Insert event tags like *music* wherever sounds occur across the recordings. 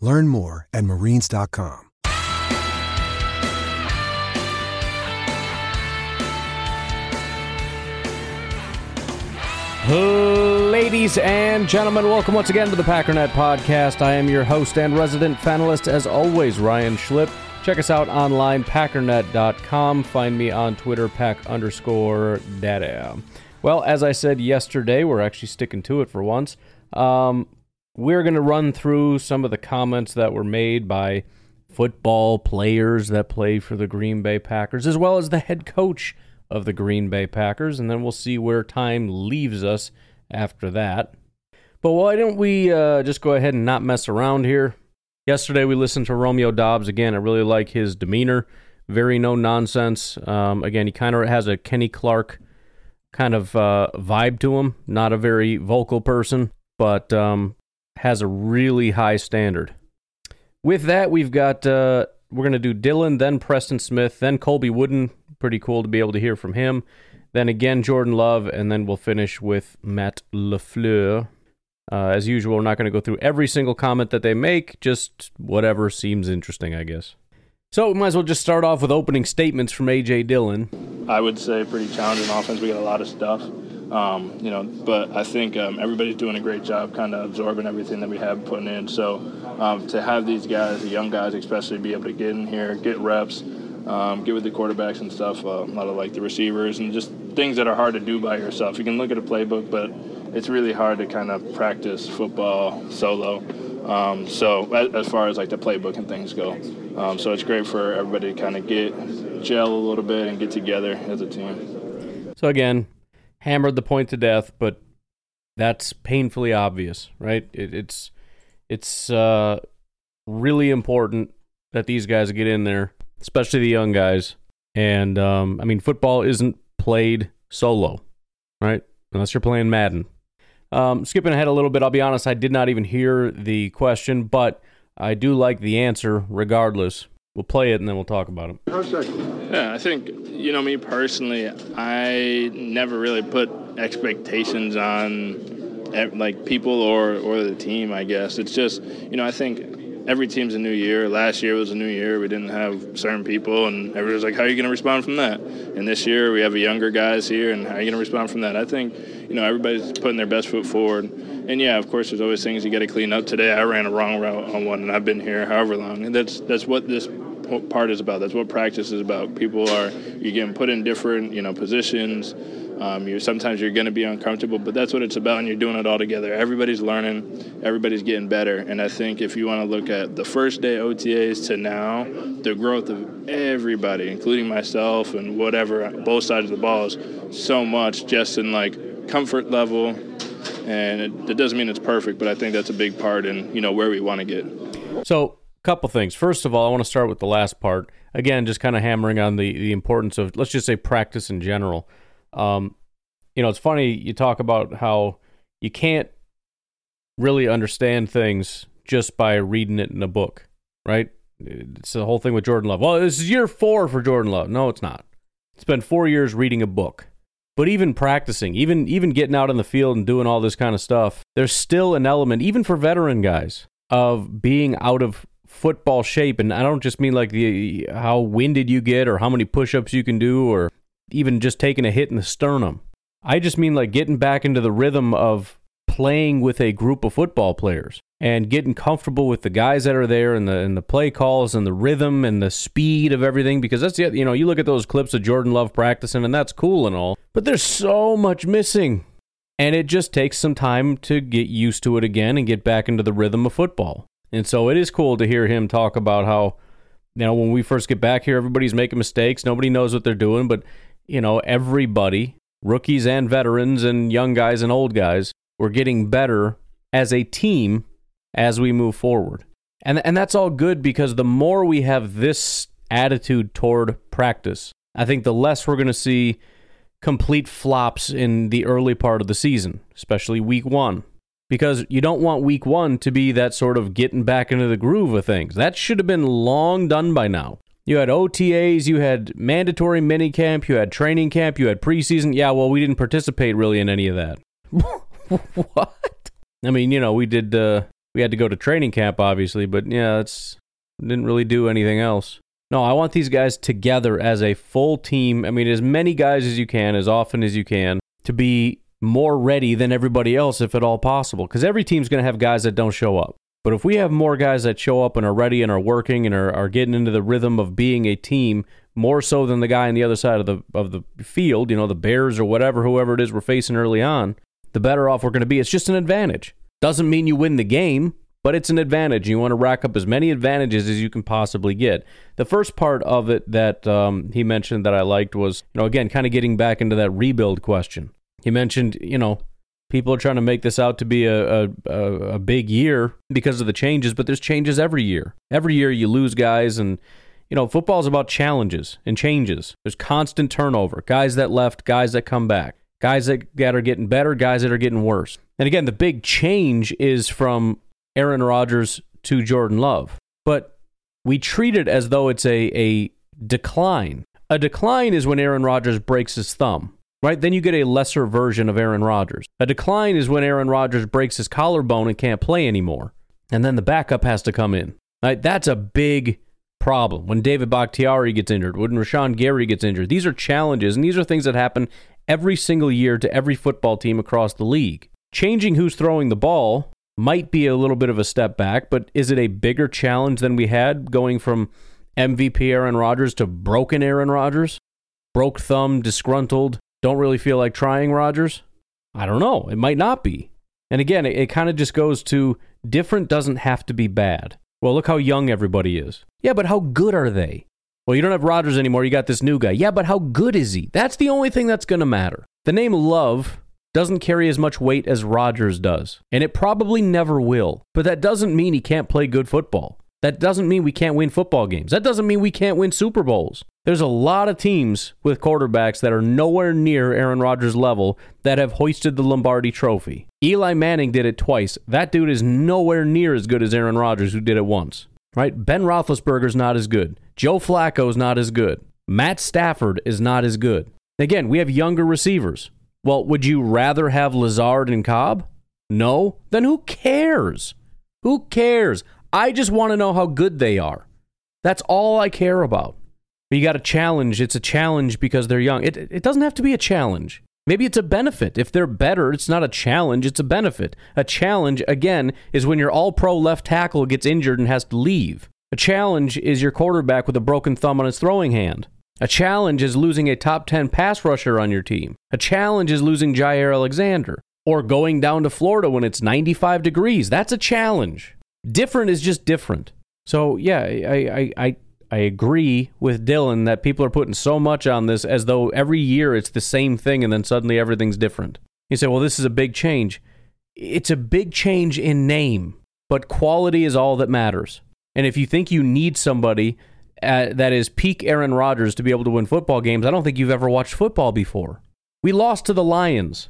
Learn more at marines.com. Ladies and gentlemen, welcome once again to the Packernet Podcast. I am your host and resident panelist, as always, Ryan Schlip. Check us out online, packernet.com. Find me on Twitter, pack underscore daddy. Well, as I said yesterday, we're actually sticking to it for once. Um, we're going to run through some of the comments that were made by football players that play for the Green Bay Packers, as well as the head coach of the Green Bay Packers, and then we'll see where time leaves us after that. But why don't we uh, just go ahead and not mess around here? Yesterday we listened to Romeo Doubs again. I really like his demeanor, very no nonsense. Um, again, he kind of has a Kenny Clark kind of uh, vibe to him. Not a very vocal person, but um, has a really high standard. With that, we've got uh, we're gonna do Dillon, then Preston Smith, then Colby Wooden. Pretty cool to be able to hear from him. Then again, Jordan Love, and then we'll finish with Matt LaFleur. Uh, as usual, we're not going to go through every single comment that they make, just whatever seems interesting, I guess. So we might as well just start off with opening statements from AJ Dillon. I would say pretty challenging offense. We got a lot of stuff, um, you know, but I think um, everybody's doing a great job, kind of absorbing everything that we have putting in. So um, to have these guys, the young guys especially, be able to get in here, get reps, um, get with the quarterbacks and stuff, uh, a lot of like the receivers and just things that are hard to do by yourself. You can look at a playbook, but it's really hard to kind of practice football solo. Um, so as, as, far as like the playbook and things go, um, so it's great for everybody to kind of get gel a little bit and get together as a team. So again, hammered the point to death, but that's painfully obvious, right? It, it's it's uh, really important that these guys get in there especially the young guys. And um, I mean, football isn't played solo, right? Unless you're playing Madden. Um, skipping ahead a little bit, I'll be honest, I did not even hear the question, but I do like the answer regardless. We'll play it and then we'll talk about it. Yeah, I think, you know, me personally, I never really put expectations on eh, like people or, or the team, I guess. It's just, you know, I think every team's a new year. Last year was a new year. We didn't have certain people, and everybody was like, "How are you going to respond from that?" And this year we have a younger guys here, and how are you going to respond from that? I think you know everybody's putting their best foot forward. And yeah, of course, there's always things you got to clean up. Today I ran a wrong route on one, and I've been here however long, and that's that's what this part is about. That's what practice is about. People are you're getting put in different you know positions. Um, you're sometimes you're going to be uncomfortable, but that's what it's about, and you're doing it all together. Everybody's learning, everybody's getting better, and I think if you want to look at the first day OTAs to now, the growth of everybody, including myself and whatever, both sides of the ball is so much just in like comfort level, and it, it doesn't mean it's perfect, but I think that's a big part in you know where we want to get. So couple things. First of all, I want to start with the last part. Again, just kind of hammering on the, the importance of, let's just say, practice in general. Um, you know, it's funny you talk about how you can't really understand things just by reading it in a book, right? It's the whole thing with Jordan Love. Well, this is year four for Jordan Love. No, it's not. Spent four years reading a book. But even practicing, even even getting out in the field and doing all this kind of stuff, there's still an element, even for veteran guys, of being out of football shape. And I don't just mean like the how winded you get or how many push ups you can do or even just taking a hit in the sternum. I just mean like getting back into the rhythm of playing with a group of football players and getting comfortable with the guys that are there and the and the play calls and the rhythm and the speed of everything because that's the you know you look at those clips of Jordan Love practicing and that's cool and all but there's so much missing and it just takes some time to get used to it again and get back into the rhythm of football and so it is cool to hear him talk about how you know when we first get back here everybody's making mistakes nobody knows what they're doing but you know everybody rookies and veterans and young guys and old guys we're getting better as a team as we move forward. And, and that's all good because the more we have this attitude toward practice, I think the less we're going to see complete flops in the early part of the season, especially week one. Because you don't want week one to be that sort of getting back into the groove of things. That should have been long done by now. You had OTAs, you had mandatory minicamp, you had training camp, you had preseason. Yeah, well, we didn't participate really in any of that. *laughs* what? I mean, you know, we did. Uh, we had to go to training camp, obviously, but yeah, it's didn't really do anything else. No, I want these guys together as a full team. I mean, as many guys as you can, as often as you can, to be more ready than everybody else, if at all possible. Because every team's going to have guys that don't show up. But if we have more guys that show up and are ready and are working and are, are getting into the rhythm of being a team, more so than the guy on the other side of the of the field, you know, the Bears or whatever, whoever it is we're facing early on, the better off we're going to be. It's just an advantage. Doesn't mean you win the game, but it's an advantage. You want to rack up as many advantages as you can possibly get. The first part of it that um, he mentioned that I liked was, you know, again, kind of getting back into that rebuild question. He mentioned, you know, people are trying to make this out to be a, a, a big year because of the changes, but there's changes every year. Every year you lose guys and you know, football is about challenges and changes. There's constant turnover. Guys that left, guys that come back. Guys that, that are getting better, guys that are getting worse. And again, the big change is from Aaron Rodgers to Jordan Love. But we treat it as though it's a, a decline. A decline is when Aaron Rodgers breaks his thumb, right? Then you get a lesser version of Aaron Rodgers. A decline is when Aaron Rodgers breaks his collarbone and can't play anymore. And then the backup has to come in. Right? That's a big problem. When David Bakhtiari gets injured, when Rashan Gary gets injured, these are challenges, and these are things that happen every single year to every football team across the league. Changing who's throwing the ball might be a little bit of a step back, but is it a bigger challenge than we had going from MVP Aaron Rodgers to broken Aaron Rodgers? Broke thumb, disgruntled, don't really feel like trying Rodgers? I don't know. It might not be. And again, it, it kind of just goes to different doesn't have to be bad. Well, look how young everybody is. Yeah, but how good are they? Well, you don't have Rodgers anymore. You got this new guy. Yeah, but how good is he? That's the only thing that's going to matter. The name Love doesn't carry as much weight as Rodgers does, and it probably never will. But that doesn't mean he can't play good football. That doesn't mean we can't win football games. That doesn't mean we can't win Super Bowls. There's a lot of teams with quarterbacks that are nowhere near Aaron Rodgers' level that have hoisted the Lombardi trophy. Eli Manning did it twice. That dude is nowhere near as good as Aaron Rodgers, who did it once right? Ben Roethlisberger's not as good. Joe Flacco's not as good. Matt Stafford is not as good. Again, we have younger receivers. Well, would you rather have Lazard and Cobb? No? Then who cares? Who cares? I just want to know how good they are. That's all I care about. But you got a challenge. It's a challenge because they're young. It, it doesn't have to be a challenge. Maybe it's a benefit. If they're better, it's not a challenge, it's a benefit. A challenge, again, is when your all pro left tackle gets injured and has to leave. A challenge is your quarterback with a broken thumb on his throwing hand. A challenge is losing a top 10 pass rusher on your team. A challenge is losing Jaire Alexander. Or going down to Florida when it's 95 degrees. That's a challenge. Different is just different. So, yeah, I, I, I, I agree with Dillon that people are putting so much on this as though every year it's the same thing and then suddenly everything's different. You say, well, this is a big change. It's a big change in name, but quality is all that matters. And if you think you need somebody uh, that is peak Aaron Rodgers to be able to win football games, I don't think you've ever watched football before. We lost to the Lions.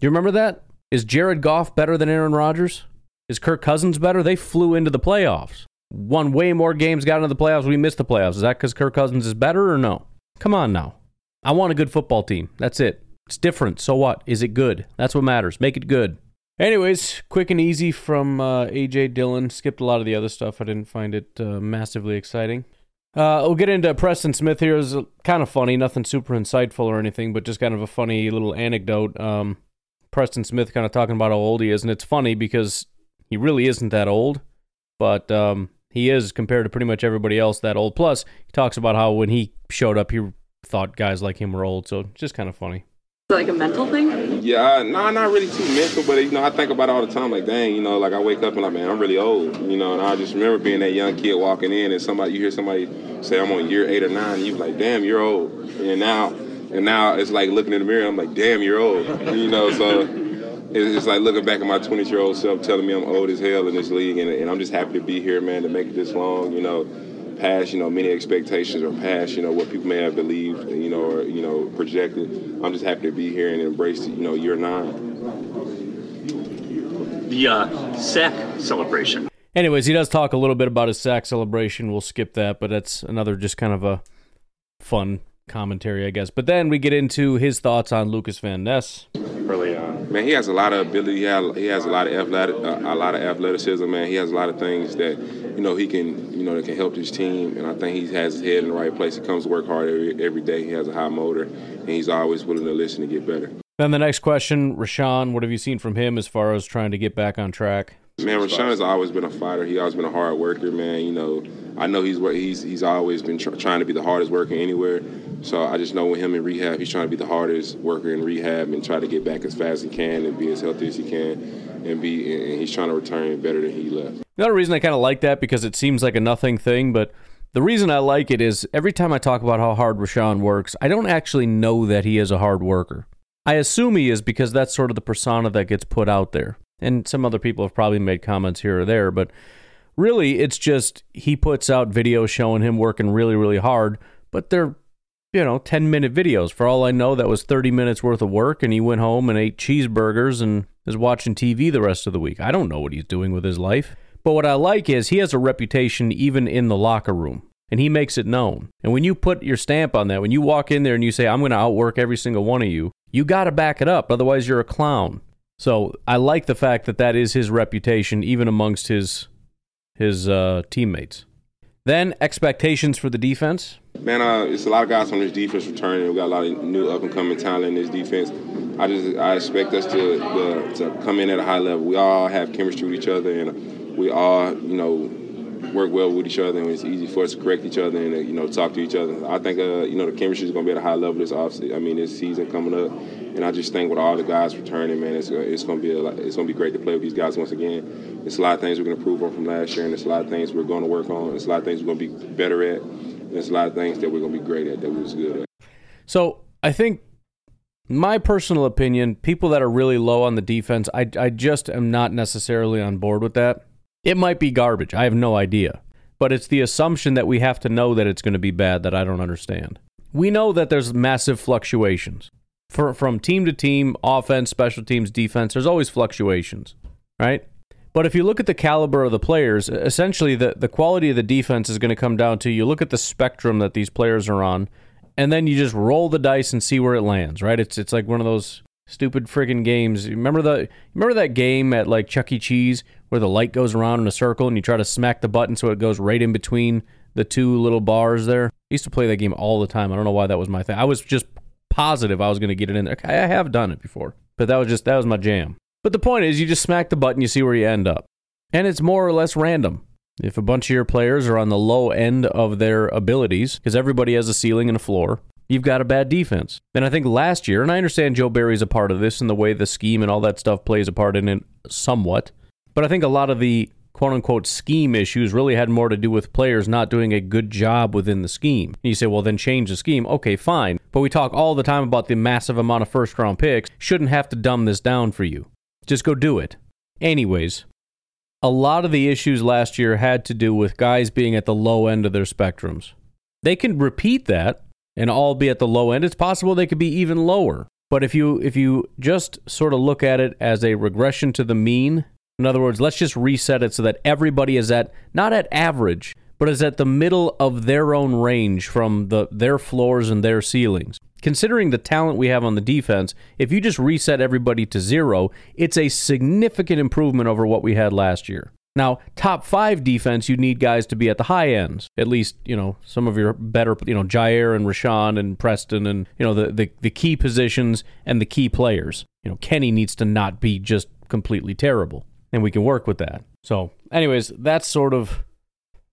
Do you remember that? Is Jared Goff better than Aaron Rodgers? Is Kirk Cousins better? They flew into the playoffs won way more games, got into the playoffs. We missed the playoffs. Is that because Kirk Cousins is better or no? Come on now. I want a good football team. That's it. It's different. So what? Is it good? That's what matters. Make it good. Anyways, quick and easy from uh, AJ Dillon. Skipped a lot of the other stuff. I didn't find it uh, massively exciting. Uh, we'll get into Preston Smith here. Is kind of funny, nothing super insightful or anything, but just kind of a funny little anecdote. Um, Preston Smith kind of talking about how old he is, and it's funny because he really isn't that old, but um, he is compared to pretty much everybody else that old. Plus, he talks about how when he showed up, he thought guys like him were old, so just kind of funny. like a mental thing? Yeah, no, nah, not really too mental, but you know, I think about it all the time. Like, dang, you know, like I wake up and like, man, I'm really old, you know. And I just remember being that young kid walking in, and somebody, you hear somebody say, I'm on year eight or nine, and you're like, damn, you're old. And now, and now it's like looking in the mirror, I'm like, damn, you're old, you know. So it's like looking back at my 20 year old self, telling me I'm old as hell in this league, and, and I'm just happy to be here, man, to make it this long, you know past you know many expectations or past you know what people may have believed you know or you know projected. I'm just happy to be here and embrace you know year nine. The uh, sack celebration. Anyways he does talk a little bit about his sack celebration. We'll skip that but that's another just kind of a fun commentary i guess. But then we get into his thoughts on Lukas Van Ness. Early on man he has a lot of ability. He has, a lot of athletic uh, a lot of athleticism man. He has a lot of things that you know he can you know that can help his team. And i think he has his head in the right place. He comes to work hard every, every day. He has a high motor and he's always willing to listen to get better. Then the next question Rashan what have you seen from him as far as trying to get back on track Man, Rashan has always been a fighter. He always been a hard worker, man. You know, I know he's he's he's always been tr- trying to be the hardest worker anywhere. So I just know with him in rehab, he's trying to be the hardest worker in rehab and try to get back as fast as he can and be as healthy as he can, and be and he's trying to return better than he left. Another reason I kind of like that because it seems like a nothing thing, but the reason I like it is every time I talk about how hard Rashan works, I don't actually know that he is a hard worker. I assume he is because that's sort of the persona that gets put out there and some other people have probably made comments here or there, but really it's just he puts out videos showing him working really, really hard, but they're, you know, 10 minute videos. For all I know, that was 30 minutes worth of work, and he went home and ate cheeseburgers and is watching TV the rest of the week. I don't know what he's doing with his life. But what I like is he has a reputation even in the locker room and he makes it known. And when you put your stamp on that, when you walk in there and you say, I'm going to outwork every single one of you, you got to back it up. Otherwise, you're a clown. So I like the fact that that is his reputation, even amongst his his uh, teammates. Then expectations for the defense. Man, uh, it's a lot of guys on this defense returning. We got a lot of new up and coming talent in this defense. I just I expect us to, to to come in at a high level. We all have chemistry with each other, and we all you know work well with each other, and it's easy for us to correct each other and uh, you know talk to each other. I think uh, you know the chemistry is going to be at a high level this off. I mean this season coming up, and I just think with all the guys returning, man, it's it's going to be a, it's going to be great to play with these guys once again. It's a lot of things we're going to improve on from last year, and it's a lot of things we're going to work on. It's a lot of things we're going to be better at, and it's a lot of things that we're going to be great at that we was good at. So I think. My personal opinion, people that are really low on the defense, I, I just am not necessarily on board with that. It might be garbage. I have no idea. But it's the assumption that we have to know that it's going to be bad that I don't understand. We know that there's massive fluctuations. For, from team to team, offense, special teams, defense, there's always fluctuations, right? But if you look at the caliber of the players, essentially the, the quality of the defense is going to come down to you look at the spectrum that these players are on, and then you just roll the dice and see where it lands, right? It's it's like one of those stupid friggin' games. Remember the remember that game at like Chuck E. Cheese where the light goes around in a circle and you try to smack the button so it goes right in between the two little bars there. I used to play that game all the time. I don't know why that was my thing. I was just positive I was going to get it in there. I have done it before, but that was just that was my jam. But the point is, you just smack the button, you see where you end up, and it's more or less random. If a bunch of your players are on the low end of their abilities, because everybody has a ceiling and a floor, you've got a bad defense. And I think last year, and I understand Joe Barry's a part of this and the way the scheme and all that stuff plays a part in it somewhat. But I think a lot of the quote unquote scheme issues really had more to do with players not doing a good job within the scheme. And you say, well, then change the scheme. Okay, fine. But we talk all the time about the massive amount of first round picks. Shouldn't have to dumb this down for you. Just go do it. Anyways, a lot of the issues last year had to do with guys being at the low end of their spectrums. They can repeat that and all be at the low end. It's possible they could be even lower. But if you if you just sort of look at it as a regression to the mean in other words, let's just reset it so that everybody is at not at average, but is at the middle of their own range from the their floors and their ceilings. Considering the talent we have on the defense, if you just reset everybody to zero, it's a significant improvement over what we had last year. Now, top five defense, you need guys to be at the high ends. At least, you know, some of your better, you know, Jaire and Rashan and Preston and, you know, the, the, the key positions and the key players. You know, Kenny needs to not be just completely terrible. And we can work with that. So, anyways, that's sort of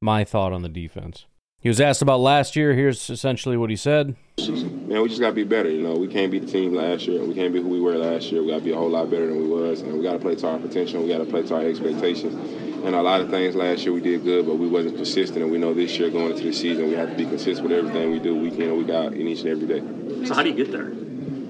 my thought on the defense. He was asked about last year. Here's essentially what he said. Man, we just got to be better. You know, we can't be the team last year. We can't be who we were last year. We got to be a whole lot better than we was, and we got to play to our potential. We got to play to our expectations. And a lot of things last year we did good, but we wasn't consistent. And we know this year going into the season, we have to be consistent with everything we do, week in and week out, in each and every day. So how do you get there?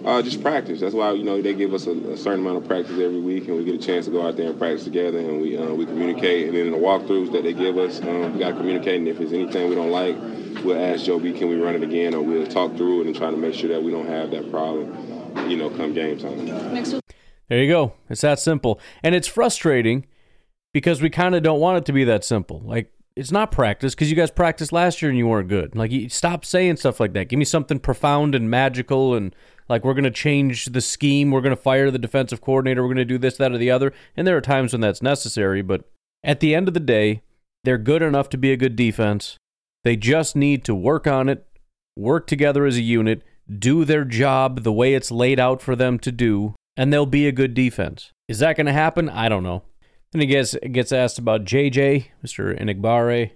Uh, just practice. That's why you know they give us a, a, certain amount of practice every week, and we get a chance to go out there and practice together, and we uh, we communicate. And then in the walkthroughs that they give us, um, we got to communicate. And if there's anything we don't like, we'll ask Joe B, can we run it again, or we'll talk through it and try to make sure that we don't have that problem. You know, come game time. There you go. It's that simple, and it's frustrating because we kind of don't want it to be that simple. Like it's not practice because you guys practiced last year and you weren't good. Like, you stop saying stuff like that. Give me something profound and magical and like we're going to change the scheme. We're going to fire the defensive coordinator. We're going to do this, that, or the other. And there are times when that's necessary. But at the end of the day, they're good enough to be a good defense. They just need to work on it, work together as a unit, do their job the way it's laid out for them to do, and they'll be a good defense. Is that going to happen? I don't know. Then he gets gets asked about JJ, Mr. Enagbare.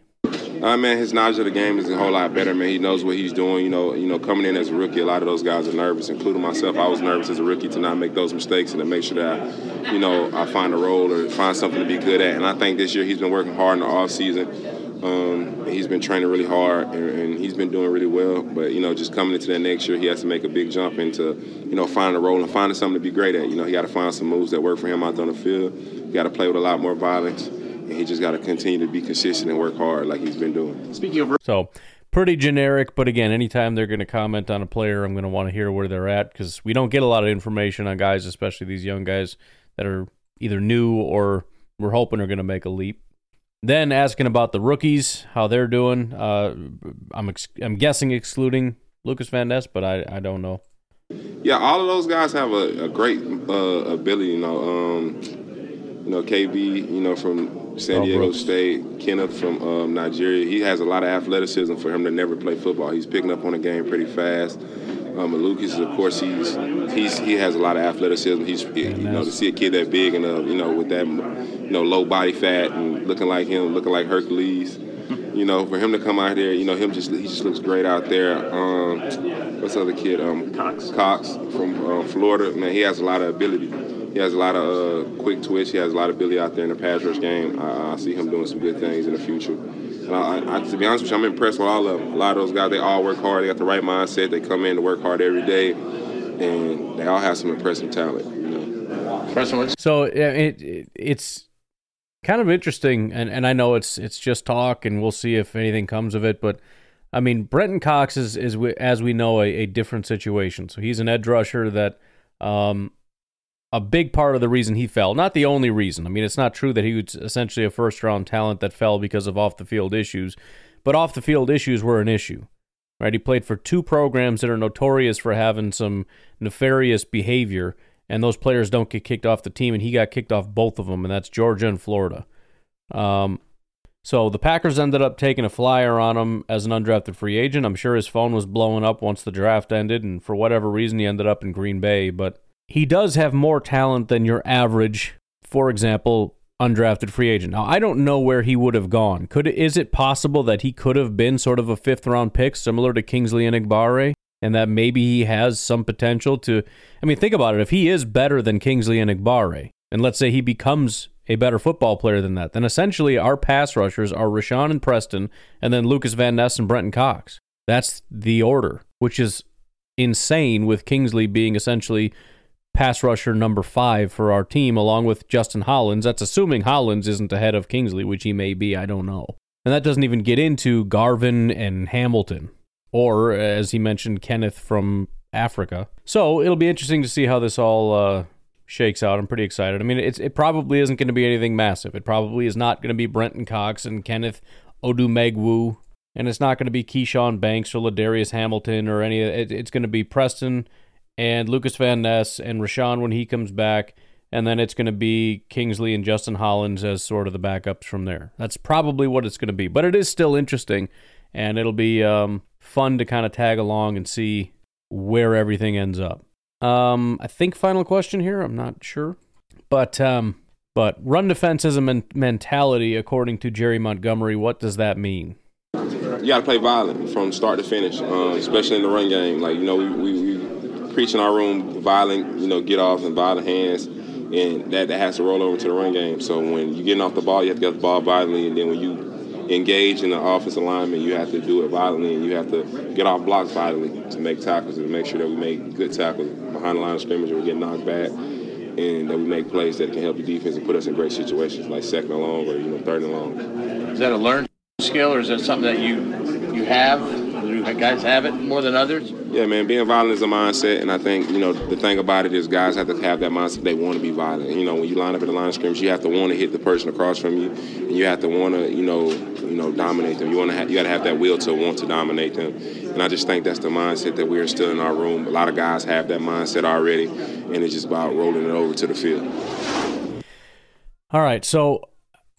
Uh, man, his knowledge of the game is a whole lot better, man. He knows what he's doing. You know, you know, coming in as a rookie, a lot of those guys are nervous, including myself. I was nervous as a rookie to not make those mistakes and to make sure that, I, you know, I find a role or find something to be good at. And I think this year he's been working hard in the off season. Um, he's been training really hard and, and, he's been doing really well. But you know, just coming into that next year, he has to make a big jump into you know finding a role and finding something to be great at. You know, he got to find some moves that work for him out on the field. He got to play with a lot more violence, and he just got to continue to be consistent and work hard like he's been doing. Speaking of so. Pretty generic, but again, anytime they're going to comment on a player, I'm going to want to hear where they're at because we don't get a lot of information on guys, especially these young guys that are either new or we're hoping are going to make a leap. Then asking about the rookies, how they're doing. Uh, I'm ex- I'm guessing excluding Lukas Van Ness, but I, I don't know. Yeah, all of those guys have a, a great uh, ability. You know, um, you know KB, you know from San Diego Brooks. State, Kenneth from um, Nigeria. He has a lot of athleticism for him to never play football. He's picking up on the game pretty fast. Um, Lukas, of course, he's he's he has a lot of athleticism. He's you know to see a kid that big and uh, you know with that you know low body fat and looking like him, looking like Hercules. You know, for him to come out there, you know, him just he just looks great out there. Um, what's the other kid? Um, Cox. Cox from uh, Florida. Man, he has a lot of ability. He has a lot of uh, quick twitch. He has a lot of ability out there in the pass rush game. I, I see him doing some good things in the future. And I, I, to be honest with you, I'm impressed with all of them. A lot of those guys, they all work hard. They got the right mindset. They come in to work hard every day, and they all have some impressive talent. You know. So it, it it's kind of interesting, and, and I know it's it's just talk, and we'll see if anything comes of it. But I mean, Brenton Cox is is as we know a, a different situation. So he's an edge rusher that um, a big part of the reason he fell. Not the only reason. I mean, it's not true that he was essentially a first round talent that fell because of off the field issues, but off the field issues were an issue. Right? He played for two programs that are notorious for having some nefarious behavior, and those players don't get kicked off the team, and he got kicked off both of them, and that's Georgia and Florida. Um, so the Packers ended up taking a flyer on him as an undrafted free agent. I'm sure his phone was blowing up once the draft ended, and for whatever reason, he ended up in Green Bay, but he does have more talent than your average, for example, undrafted free agent. Now, I don't know where he would have gone. Could is it possible that he could have been sort of a fifth round pick, similar to Kingsley Enagbare, and that maybe he has some potential to? I mean, think about it. If he is better than Kingsley Enagbare, and let's say he becomes a better football player than that, then essentially our pass rushers are Rashan and Preston, and then Lukas Van Ness and Brenton Cox. That's the order, which is insane. With Kingsley being essentially pass rusher number five for our team, along with Justin Hollins. That's assuming Hollins isn't ahead of Kingsley, which he may be. I don't know. And that doesn't even get into Garvin and Hamilton, or as he mentioned, Kenneth from Africa. So it'll be interesting to see how this all uh, shakes out. I'm pretty excited. I mean, it's, it probably isn't going to be anything massive. It probably is not going to be Brenton Cox and Kenneth Odumegwu, and it's not going to be Keshawn Banks or Ladarius Hamilton or any. It, it's going to be Preston and Lukas Van Ness and Rashan when he comes back, and then it's going to be Kingsley and Justin Hollins as sort of the backups from there. That's probably what it's going to be, but it is still interesting, and it'll be um, fun to kind of tag along and see where everything ends up. Um, I think final question here. I'm not sure, but um, but run defense as a men- mentality, according to Jerry Montgomery. What does that mean? You got to play violent from start to finish, uh, especially in the run game. Like you know, we, we, we preach in our room violent, you know, get off and violent hands and that, that has to roll over to the run game. So when you're getting off the ball, you have to get the ball violently, and then when you engage in the offensive alignment, you have to do it violently, and you have to get off blocks violently to make tackles and make sure that we make good tackles behind the line of scrimmage and we get knocked back, and that we make plays that can help the defense and put us in great situations like second and long or you know third and long. Is that a learned skill, or is that something that you you have? Do guys have it more than others? Yeah, man, being violent is a mindset, and I think you know the thing about it is guys have to have that mindset. They want to be violent. You know, when you line up at the line of scrimmage, you have to want to hit the person across from you, and you have to want to, you know, you know, dominate them. You want to, ha- you got to have that will to want to dominate them. And I just think that's the mindset that we are still in our room. A lot of guys have that mindset already, and it's just about rolling it over to the field. All right, so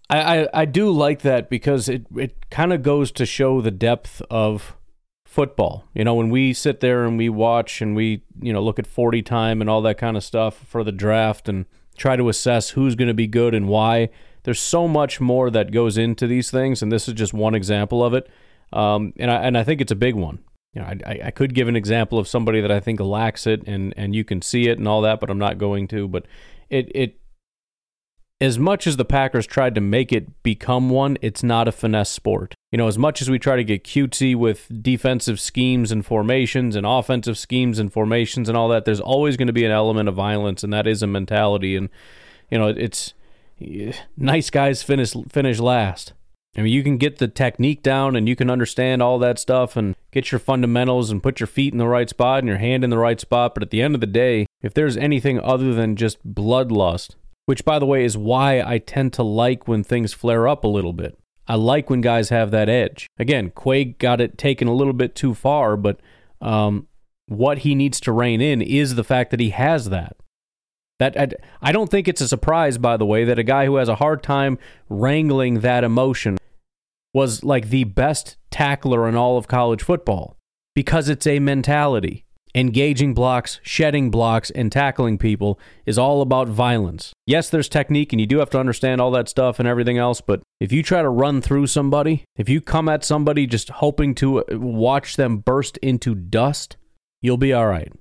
I, I, I do like that because it, it kind of goes to show the depth of football. You know, when we sit there and we watch and we, you know, look at 40 time and all that kind of stuff for the draft and try to assess who's going to be good and why, there's so much more that goes into these things, and this is just one example of it. Um, and I and I think it's a big one. You know, I, I could give an example of somebody that I think lacks it, and and you can see it and all that, but I'm not going to. But it it as much as the Packers tried to make it become one, it's not a finesse sport. You know, as much as we try to get cutesy with defensive schemes and formations and offensive schemes and formations and all that, there's always going to be an element of violence, and that is a mentality. And you know, it's eh, nice guys finish finish last. I mean, you can get the technique down and you can understand all that stuff and get your fundamentals and put your feet in the right spot and your hand in the right spot. But at the end of the day, if there's anything other than just bloodlust, which by the way is why I tend to like when things flare up a little bit. I like when guys have that edge. Again, Quay got it taken a little bit too far, but um, what he needs to rein in is the fact that he has that. That I, I don't think it's a surprise, by the way, that a guy who has a hard time wrangling that emotion was like the best tackler in all of college football because it's a mentality engaging blocks, shedding blocks, and tackling people is all about violence. Yes, there's technique and you do have to understand all that stuff and everything else, but if you try to run through somebody, if you come at somebody just hoping to uh, watch them burst into dust, you'll be all right.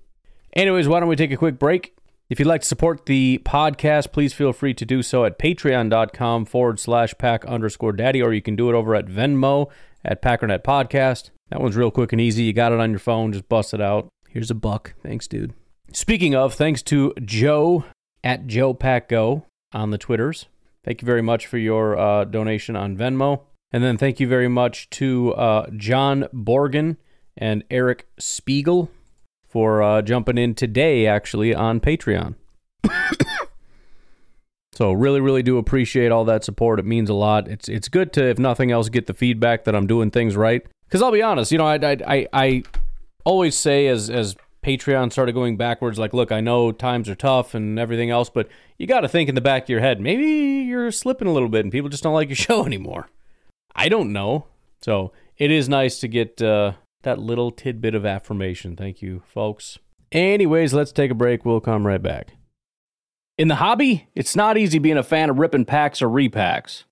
Anyways, why don't we take a quick break? If you'd like to support the podcast, please feel free to do so at patreon.com forward slash pack underscore daddy, or you can do it over at Venmo at Packernet Podcast. That one's real quick and easy. You got it on your phone, just bust it out. Here's a buck. Thanks, dude. Speaking of, thanks to Joe at Joe Pack Go on the Twitters. Thank you very much for your uh, donation on Venmo. And then thank you very much to uh, John Borgen and Eric Spiegel for uh, jumping in today, actually, on Patreon. *coughs* so really, really do appreciate all that support. It means a lot. It's it's good to, if nothing else, get the feedback that I'm doing things right. Because I'll be honest, you know, I, I, I, I always say as as Patreon started going backwards, like, look, I know times are tough and everything else, but you got to think in the back of your head, maybe you're slipping a little bit and people just don't like your *laughs* show anymore. I don't know. So it is nice to get uh, that little tidbit of affirmation. Thank you, folks. Anyways, let's take a break. We'll come right back. In the hobby, it's not easy being a fan of ripping packs or repacks.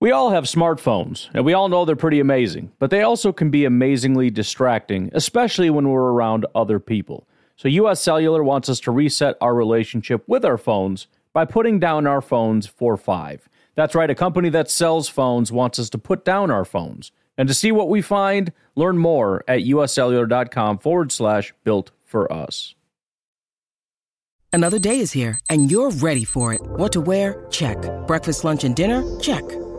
We all have smartphones, and we all know they're pretty amazing, but they also can be amazingly distracting, especially when we're around other people. So, US Cellular wants us to reset our relationship with our phones by putting down our phones for five. That's right, a company that sells phones wants us to put down our phones. And to see what we find, learn more at uscellular.com forward slash built for us. Another day is here, and you're ready for it. What to wear? Check. Breakfast, lunch, and dinner? Check.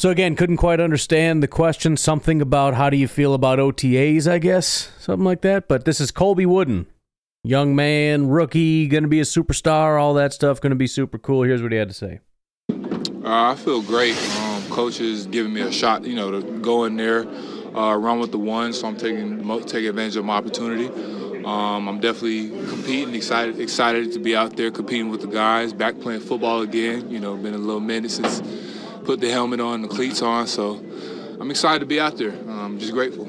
So again, couldn't quite understand the question. Something about how do you feel about OTAs, I guess. Something like that. But this is Colby Wooden. Young man, rookie, going to be a superstar, all that stuff, going to be super cool. Here's what he had to say. Uh, I feel great. Um, coach is giving me a shot, you know, to go in there, uh, run with the ones. So I'm taking taking advantage of my opportunity. Um, I'm definitely competing, excited excited to be out there competing with the guys, back playing football again. You know, been a little minute since put the helmet on, the cleats on. So I'm excited to be out there. I'm just grateful.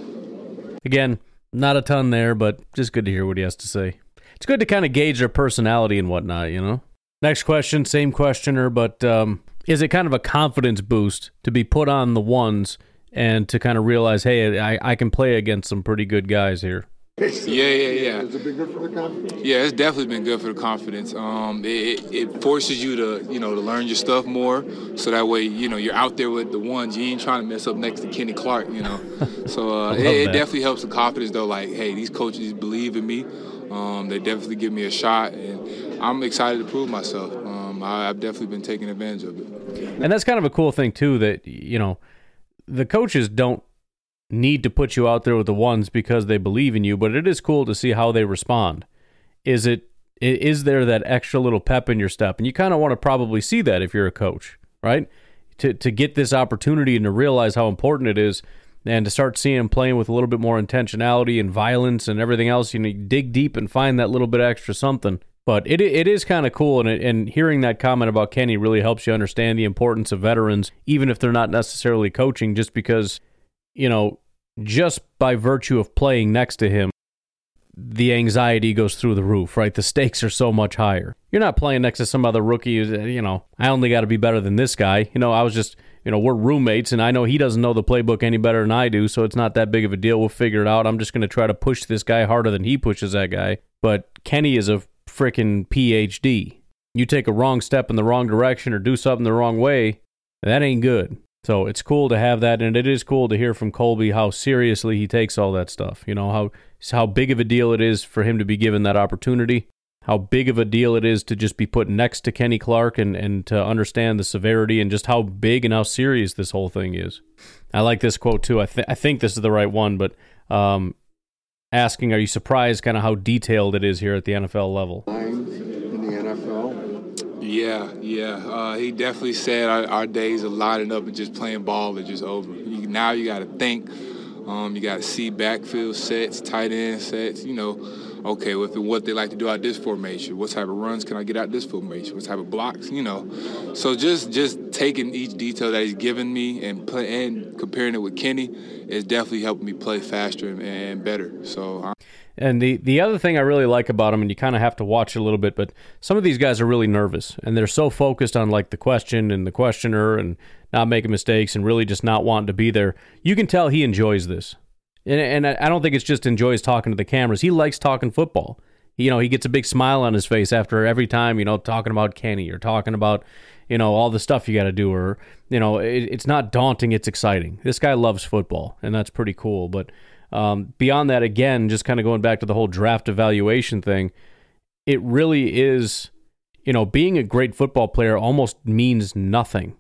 Again, not a ton there, but just good to hear what he has to say. It's good to kind of gauge their personality and whatnot, you know. Next question, same questioner, but um, is it kind of a confidence boost to be put on the ones and to kind of realize, hey, I, I can play against some pretty good guys here? Yeah, yeah, yeah. Has it been good for the confidence? Yeah, it's definitely been good for the confidence. Um, it, it forces you to, you know, to learn your stuff more, so that way, you know, you're out there with the ones. You ain't trying to mess up next to Kenny Clark, you know. *laughs* So uh, it, it, definitely helps the confidence, though. Like, hey, these coaches believe in me. Um, they definitely give me a shot, and I'm excited to prove myself. Um, I, I've definitely been taking advantage of it. And that's kind of a cool thing too. That you know, the coaches don't need to put you out there with the ones because they believe in you, but it is cool to see how they respond. Is it is there that extra little pep in your step? And you kind of want to probably see that if you're a coach, right? To to get this opportunity and to realize how important it is and to start seeing playing with a little bit more intentionality and violence and everything else, you know, you dig deep and find that little bit extra something. But it it is kind of cool, and it, and hearing that comment about Kenny really helps you understand the importance of veterans, even if they're not necessarily coaching, just because you know, just by virtue of playing next to him, the anxiety goes through the roof, right? The stakes are so much higher. You're not playing next to some other rookie, uh, you know, I only got to be better than this guy. You know, I was just, you know, we're roommates and I know he doesn't know the playbook any better than I do, so it's not that big of a deal. We'll figure it out. I'm just going to try to push this guy harder than he pushes that guy. But Kenny is a freaking PhD. You take a wrong step in the wrong direction or do something the wrong way, that ain't good. So it's cool to have that, and it is cool to hear from Colby how seriously he takes all that stuff. You know how how big of a deal it is for him to be given that opportunity. How big of a deal it is to just be put next to Kenny Clark and, and to understand the severity and just how big and how serious this whole thing is. I like this quote too. I, th- I think this is the right one, but um, asking, are you surprised kind of how detailed it is here at the NFL level? Yeah, yeah. Uh, he definitely said our, our, days of lining up and just playing ball are just over. You, now you got to think. Um, you got to see backfield sets, tight end sets. You know, okay, with what they like to do out this formation. What type of runs can I get out this formation? What type of blocks? You know, so just just taking each detail that he's given me and play, and comparing it with Kenny is definitely helping me play faster and, and better. So. I'm and the the other thing I really like about them, and you kind of have to watch a little bit, but some of these guys are really nervous, and they're so focused on like the question and the questioner, and not making mistakes, and really just not wanting to be there. You can tell he enjoys this, and, and I don't think it's just enjoys talking to the cameras. He likes talking football. You know, he gets a big smile on his face after every time, you know, talking about Kenny or talking about, you know, all the stuff you got to do, or you know, it, it's not daunting. It's exciting. This guy loves football, and that's pretty cool. But um, beyond that, again, just kind of going back to the whole draft evaluation thing, it really is, you know, being a great football player almost means nothing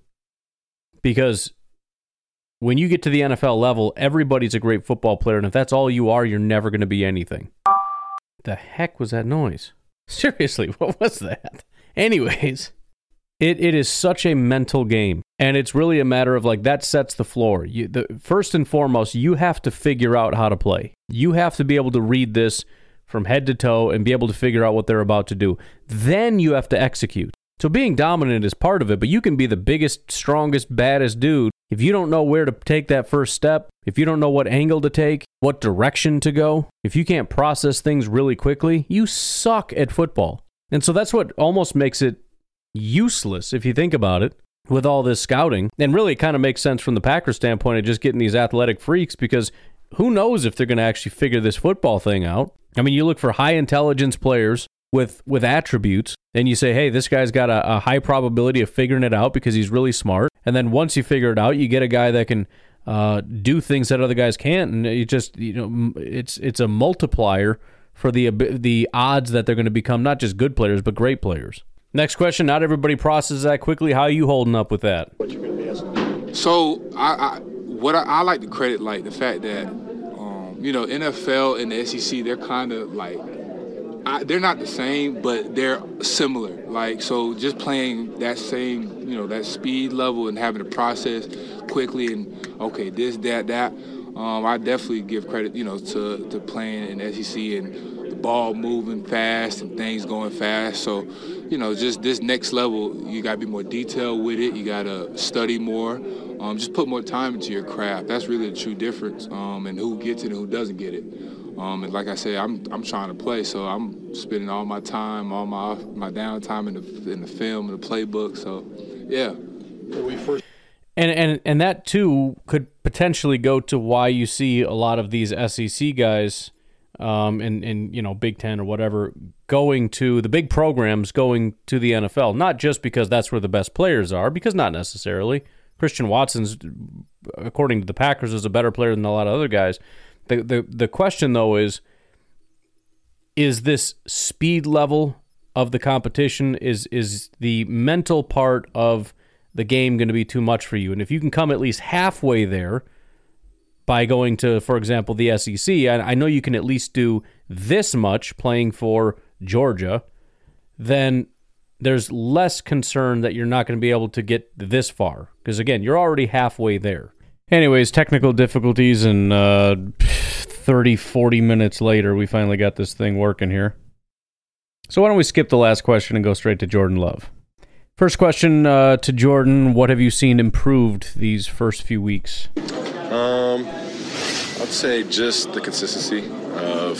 because when you get to the NFL level, everybody's a great football player. And if that's all you are, you're never going to be anything. The heck was that noise? *laughs* Seriously, *laughs* what was that? Anyways, It it is such a mental game, and it's really a matter of like that sets the floor. You, the first and foremost, you have to figure out how to play. You have to be able to read this from head to toe and be able to figure out what they're about to do. Then you have to execute. So being dominant is part of it, but you can be the biggest, strongest, baddest dude if you don't know where to take that first step, if you don't know what angle to take, what direction to go, if you can't process things really quickly, you suck at football. And so that's what almost makes it useless if you think about it with all this scouting. And really, it kind of makes sense from the Packers standpoint of just getting these athletic freaks because who knows if they're going to actually figure this football thing out. I mean, you look for high intelligence players with with attributes and you say hey this guy's got a, a, high probability of figuring it out because he's really smart and then once you figure it out you get a guy that can uh, do things that other guys can't. And you just you know it's it's a multiplier for the the odds that they're going to become not just good players but great players. Next question. Not everybody processes that quickly. How are you holding up with that? So i, I what I, I, like to credit like the fact that um, you know nfl and the sec they're kind of like I, they're not the same, but they're similar. Like so, just playing that same, you know, that speed level and having to process quickly and okay, this, that, that. Um, I definitely give credit, you know, to to playing in SEC and the ball moving fast and things going fast. So, you know, just this next level, you got to be more detailed with it. You got to study more. Um, just put more time into your craft. That's really the true difference. Um, and who gets it and who doesn't get it. Um, and like I said, I'm I'm trying to play, so I'm spending all my time, all my my downtime in the in the film and the playbook. So, yeah. And and and that too could potentially go to why you see a lot of these SEC guys, um, in in you know Big Ten or whatever, going to the big programs, going to the NFL. Not just because that's where the best players are, because not necessarily. Christian Watson's, according to the Packers, is a better player than a lot of other guys the, the the question though is is this speed level of the competition is is the mental part of the game going to be too much for you? And if you can come at least halfway there by going to, for example, the SEC, I, I know you can at least do this much playing for Georgia, then there's less concern that you're not going to be able to get this far. Because again, you're already halfway there. Anyways, technical difficulties, and uh, 30, 40 minutes later, we finally got this thing working here. So, why don't we skip the last question and go straight to Jordan Love? First question uh, to Jordan What have you seen improved these first few weeks? Um, I'd say just the consistency of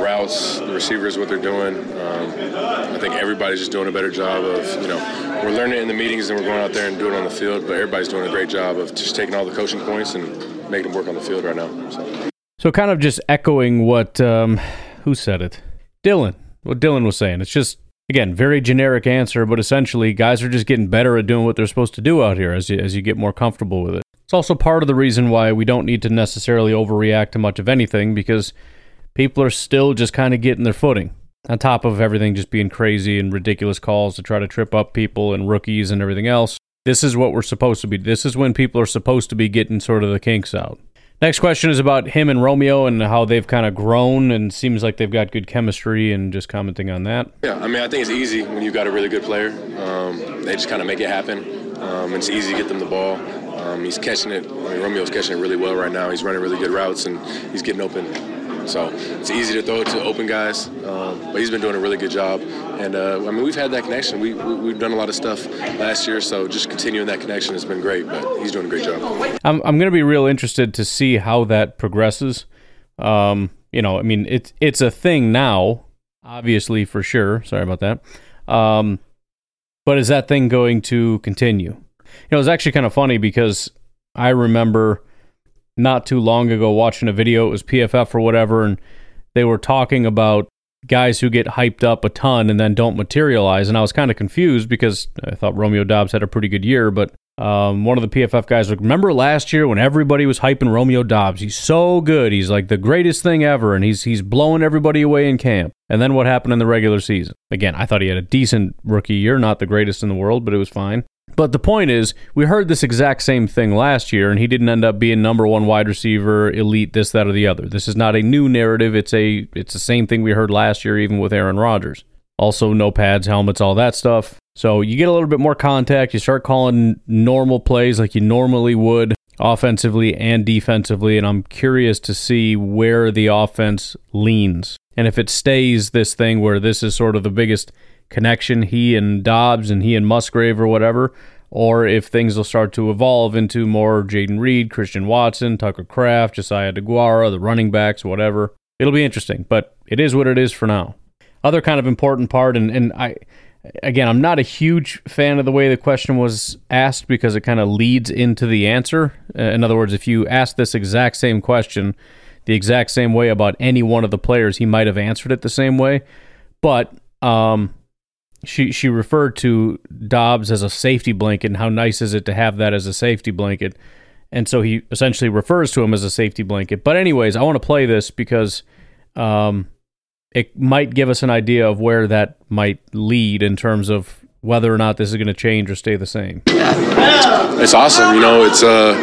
routes, the receivers, what they're doing. Um, I think everybody's just doing a better job of, you know, we're learning in the meetings and we're going out there and doing it on the field, but everybody's doing a great job of just taking all the coaching points and making them work on the field right now. So, so kind of just echoing what, um, who said it? Dillon. What Dillon was saying. It's just, again, very generic answer, but essentially guys are just getting better at doing what they're supposed to do out here as you, as you get more comfortable with it. It's also part of the reason why we don't need to necessarily overreact to much of anything because – people are still just kind of getting their footing. On top of everything just being crazy and ridiculous calls to try to trip up people and rookies and everything else, this is what we're supposed to be. This is when people are supposed to be getting sort of the kinks out. Next question is about him and Romeo and how they've kind of grown and seems like they've got good chemistry and just commenting on that. Yeah, I mean, I think it's easy when you've got a really good player. Um, they just kind of make it happen. Um, it's easy to get them the ball. Um, he's catching it. I mean, Romeo's catching it really well right now. He's running really good routes and he's getting open so it's easy to throw it to open guys, um, but he's been doing a really good job. And uh, I mean, we've had that connection. We, we have done a lot of stuff last year, so just continuing that connection has been great. But he's doing a great job. I'm I'm going to be real interested to see how that progresses. Um, you know, I mean, it's it's a thing now, obviously for sure. Sorry about that. Um, but is that thing going to continue? You know, it's actually kind of funny because I remember not too long ago watching a video. It was PFF or whatever, and they were talking about guys who get hyped up a ton and then don't materialize. And I was kind of confused because I thought Romeo Doubs had a pretty good year, but um, one of the PFF guys like, remember last year when everybody was hyping Romeo Doubs? He's so good. He's like the greatest thing ever, and he's he's blowing everybody away in camp. And then what happened in the regular season? Again, I thought he had a decent rookie year, not the greatest in the world, but it was fine. But the point is, we heard this exact same thing last year, and he didn't end up being number one wide receiver, elite, this, that, or the other. This is not a new narrative. It's a it's the same thing we heard last year, even with Aaron Rodgers. Also, no pads, helmets, all that stuff. So you get a little bit more contact. You start calling normal plays like you normally would offensively and defensively. And I'm curious to see where the offense leans. And if it stays this thing where this is sort of the biggest connection, he and Doubs and he and Musgrave or whatever, or if things will start to evolve into more Jayden Reed, Christian Watson, Tucker Kraft, Josiah Deguara, the running backs, whatever. It'll be interesting, but it is what it is for now. Other kind of important part, and, and I again, I'm not a huge fan of the way the question was asked because it kind of leads into the answer. Uh, in other words, if you ask this exact same question the exact same way about any one of the players, he might have answered it the same way. But um, she she referred to Doubs as a safety blanket and how nice is it to have that as a safety blanket. And so he essentially refers to him as a safety blanket. But anyways, I want to play this because um, it might give us an idea of where that might lead in terms of whether or not this is going to change or stay the same. It's awesome. You know, it's uh,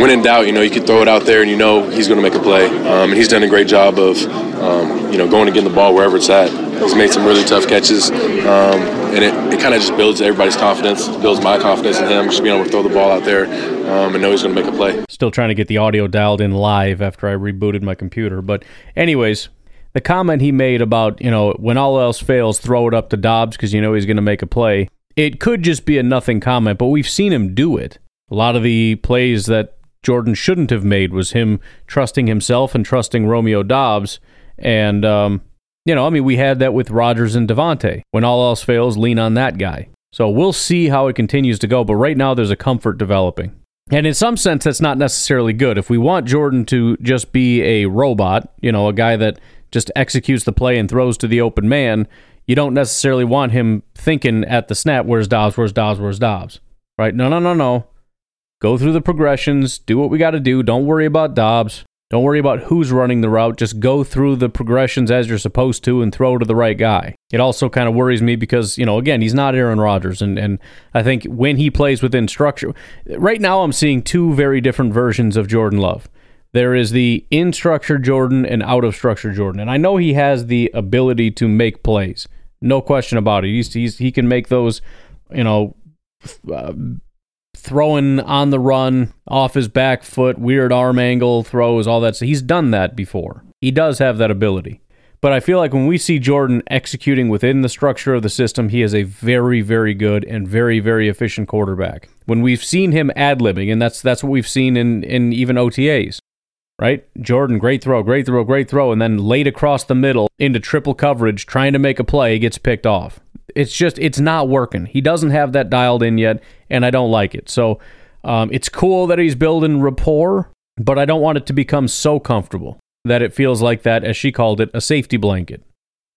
when in doubt, you know, you can throw it out there and you know he's going to make a play. Um, and he's done a great job of, um, you know, going to get the ball wherever it's at. He's made some really tough catches. Um, and it, it kind of just builds everybody's confidence, builds my confidence in him, just being able to throw the ball out there um, and know he's going to make a play. Still trying to get the audio dialed in live after I rebooted my computer. But, anyways, the comment he made about, you know, when all else fails, throw it up to Doubs because you know he's going to make a play. It could just be a nothing comment, but we've seen him do it. A lot of the plays that Jordan shouldn't have made was him trusting himself and trusting Romeo Doubs. And, um, you know, I mean, we had that with Rodgers and Davante. When all else fails, lean on that guy. So we'll see how it continues to go. But right now, there's a comfort developing. And in some sense, that's not necessarily good. If we want Jordan to just be a robot, you know, a guy that just executes the play and throws to the open man, you don't necessarily want him thinking at the snap, where's Doubs, where's Doubs, where's Doubs? Right? No, no, no, no. Go through the progressions, do what we got to do. Don't worry about Doubs. Don't worry about who's running the route. Just go through the progressions as you're supposed to and throw to the right guy. It also kind of worries me because, you know, again, he's not Aaron Rodgers. And, and I think when he plays within structure, right now I'm seeing two very different versions of Jordan Love. There is the in structure Jordan and out of structure Jordan. And I know he has the ability to make plays. No question about it. He's, he's he can make those, you know, uh, throwing on the run off his back foot, weird arm angle throws, all that. So he's done that before. He does have that ability. But I feel like when we see Jordan executing within the structure of the system, he is a very, very good and very, very efficient quarterback. When we've seen him ad libbing, and that's that's what we've seen in, in even OTAs, right? Jordan, great throw, great throw, great throw, and then laid across the middle into triple coverage, trying to make a play, gets picked off. It's just, it's not working. He doesn't have that dialed in yet, and I don't like it. So um, it's cool that he's building rapport, but I don't want it to become so comfortable that it feels like that, as she called it, a safety blanket.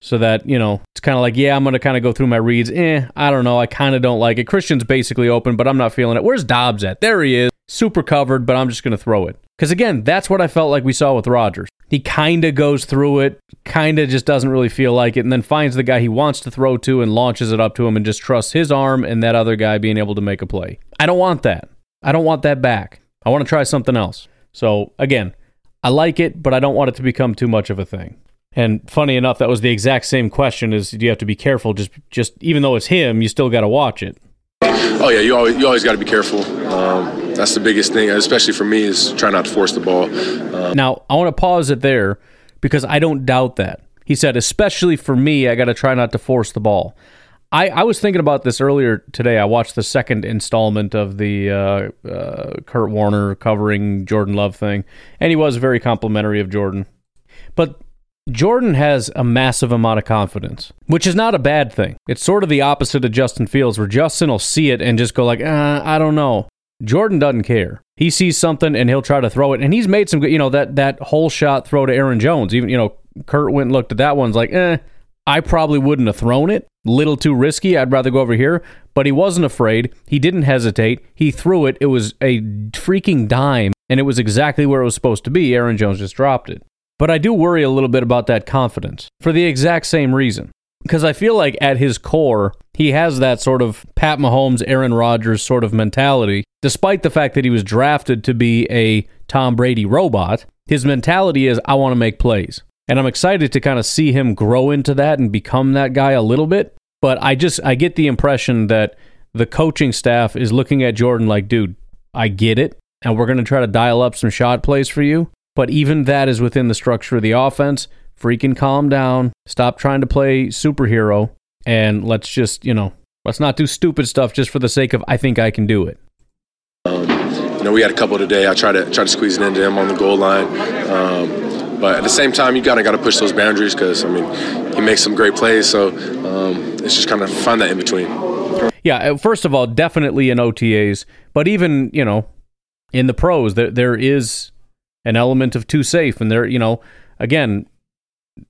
So that, you know, it's kind of like, yeah, I'm to kind of go through my reads. Eh, I don't know. I kind of don't like it. Christian's basically open, but I'm not feeling it. Where's Doubs at? There he is. Super covered, but I'm just to throw it. Because again, that's what I felt like we saw with Rodgers. He kind of goes through it, kind of just doesn't really feel like it, and then finds the guy he wants to throw to and launches it up to him and just trusts his arm and that other guy being able to make a play. I don't want that. I don't want that back. I want to try something else. So again, I like it, but I don't want it to become too much of a thing. And funny enough, that was the exact same question is do you have to be careful just just even though it's him, you still got to watch it. Oh yeah, you always you always got to be careful. Um, that's the biggest thing, especially for me, is try not to force the ball. Um, now I want to pause it there because I don't doubt that. He said, especially for me, I got to try not to force the ball. I, I was thinking about this earlier today. I watched the second installment of the uh, uh, Kurt Warner covering Jordan Love thing, and he was very complimentary of Jordan. But Jordan has a massive amount of confidence, which is not a bad thing. It's sort of the opposite of Justin Fields, where Justin will see it and just go like, uh, I don't know. Jordan doesn't care. He sees something and he'll try to throw it, and he's made some good. You know that that whole shot throw to Aaron Jones. Even you know Kurt went and looked at that one's like, eh, I probably wouldn't have thrown it. Little too risky. I'd rather go over here. But he wasn't afraid. He didn't hesitate. He threw it. It was a freaking dime, and it was exactly where it was supposed to be. Aaron Jones just dropped it. But I do worry a little bit about that confidence for the exact same reason. Because I feel like at his core, he has that sort of Pat Mahomes, Aaron Rodgers sort of mentality. Despite the fact that he was drafted to be a Tom Brady robot, his mentality is, I want to make plays. And I'm excited to kind of see him grow into that and become that guy a little bit. But I just I get the impression that the coaching staff is looking at Jordan like, dude, I get it, and we're going to try to dial up some shot plays for you. But even that is within the structure of the offense. Freaking calm down. Stop trying to play superhero, and let's just you know let's not do stupid stuff just for the sake of I think I can do it. You know, we had a couple today. I try to try to squeeze it into him on the goal line. Um, but at the same time, you gotta gotta push those boundaries because I mean, he makes some great plays. So um, it's just kind of find that in between. Yeah, uh, first of all, definitely in OTAs, but even you know, in the pros, there there is an element of too safe, and there you know, again,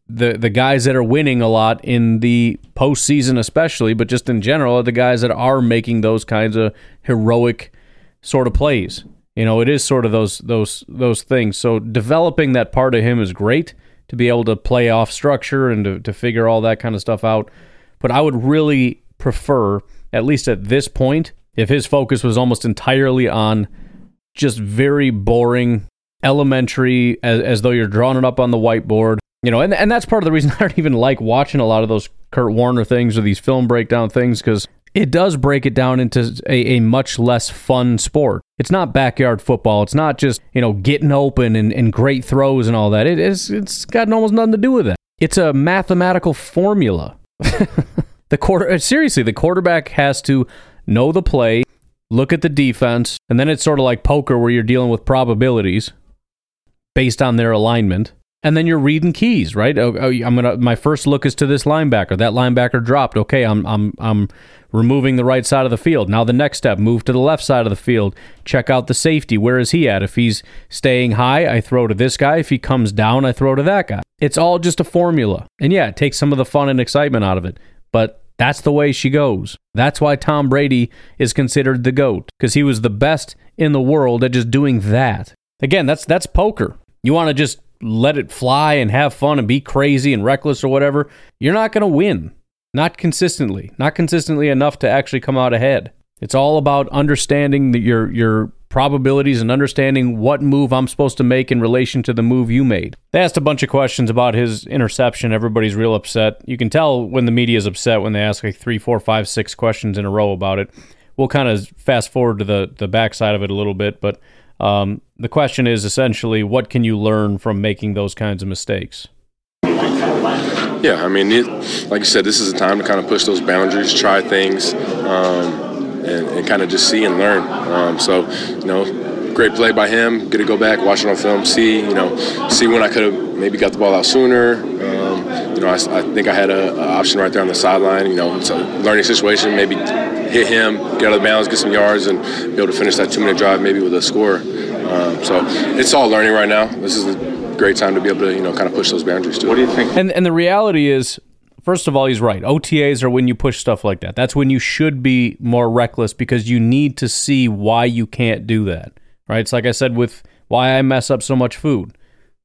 the the guys that are winning a lot in the postseason, especially, but just in general, are the guys that are making those kinds of heroic sort of plays. You know, it is sort of those those those things. So developing that part of him is great to be able to play off structure and to, to figure all that kind of stuff out. But I would really prefer, at least at this point, if his focus was almost entirely on just very boring, elementary, as, as though you're drawing it up on the whiteboard. You know, and, and that's part of the reason *laughs* I don't even like watching a lot of those Kurt Warner things or these film breakdown things because it does break it down into a, a, much less fun sport. It's not backyard football. It's not just, you know, getting open and, and great throws and all that. It is it's got almost nothing to do with that. It's a mathematical formula. *laughs* the quarter uh, seriously, the quarterback has to know the play, look at the defense, and then it's sort of like poker where you're dealing with probabilities based on their alignment and then you're reading keys, right? Oh, oh, I'm gonna. My first look is to this linebacker. That linebacker dropped. Okay, I'm I'm I'm removing the right side of the field. Now the next step, move to the left side of the field. Check out the safety. Where is he at? If he's staying high, I throw to this guy. If he comes down, I throw to that guy. It's all just a formula. And yeah, it takes some of the fun and excitement out of it. But that's the way she goes. That's why Tom Brady is considered the GOAT, because he was the best in the world at just doing that. Again, that's that's poker. You want to just let it fly and have fun and be crazy and reckless or whatever, you're not going to win. Not consistently. Not consistently enough to actually come out ahead. It's all about understanding the, your your probabilities and understanding what move I'm supposed to make in relation to the move you made. They asked a bunch of questions about his interception. Everybody's real upset. You can tell when the media is upset when they ask like three, four, five, six questions in a row about it. We'll kind of fast forward to the the backside of it a little bit, but um, the question is essentially, what can you learn from making those kinds of mistakes? Yeah, I mean, it, like you said, this is a time to kind of push those boundaries, try things, um, and, and kind of just see and learn. Um, so, you know, great play by him. Get to go back, watch it on film, see, you know, see when I could have maybe got the ball out sooner. Um, you know, I, I, think I had an option right there on the sideline. You know, it's a learning situation. Maybe hit him, get out of the bounds, get some yards, and be able to finish that two-minute drive maybe with a score. Um, so it's all learning right now. This is a great time to be able to you know kind of push those boundaries too. What do you think? And and the reality is. First of all, he's right. OTAs are when you push stuff like that. That's when you should be more reckless because you need to see why you can't do that. Right? It's like I said with why I mess up so much food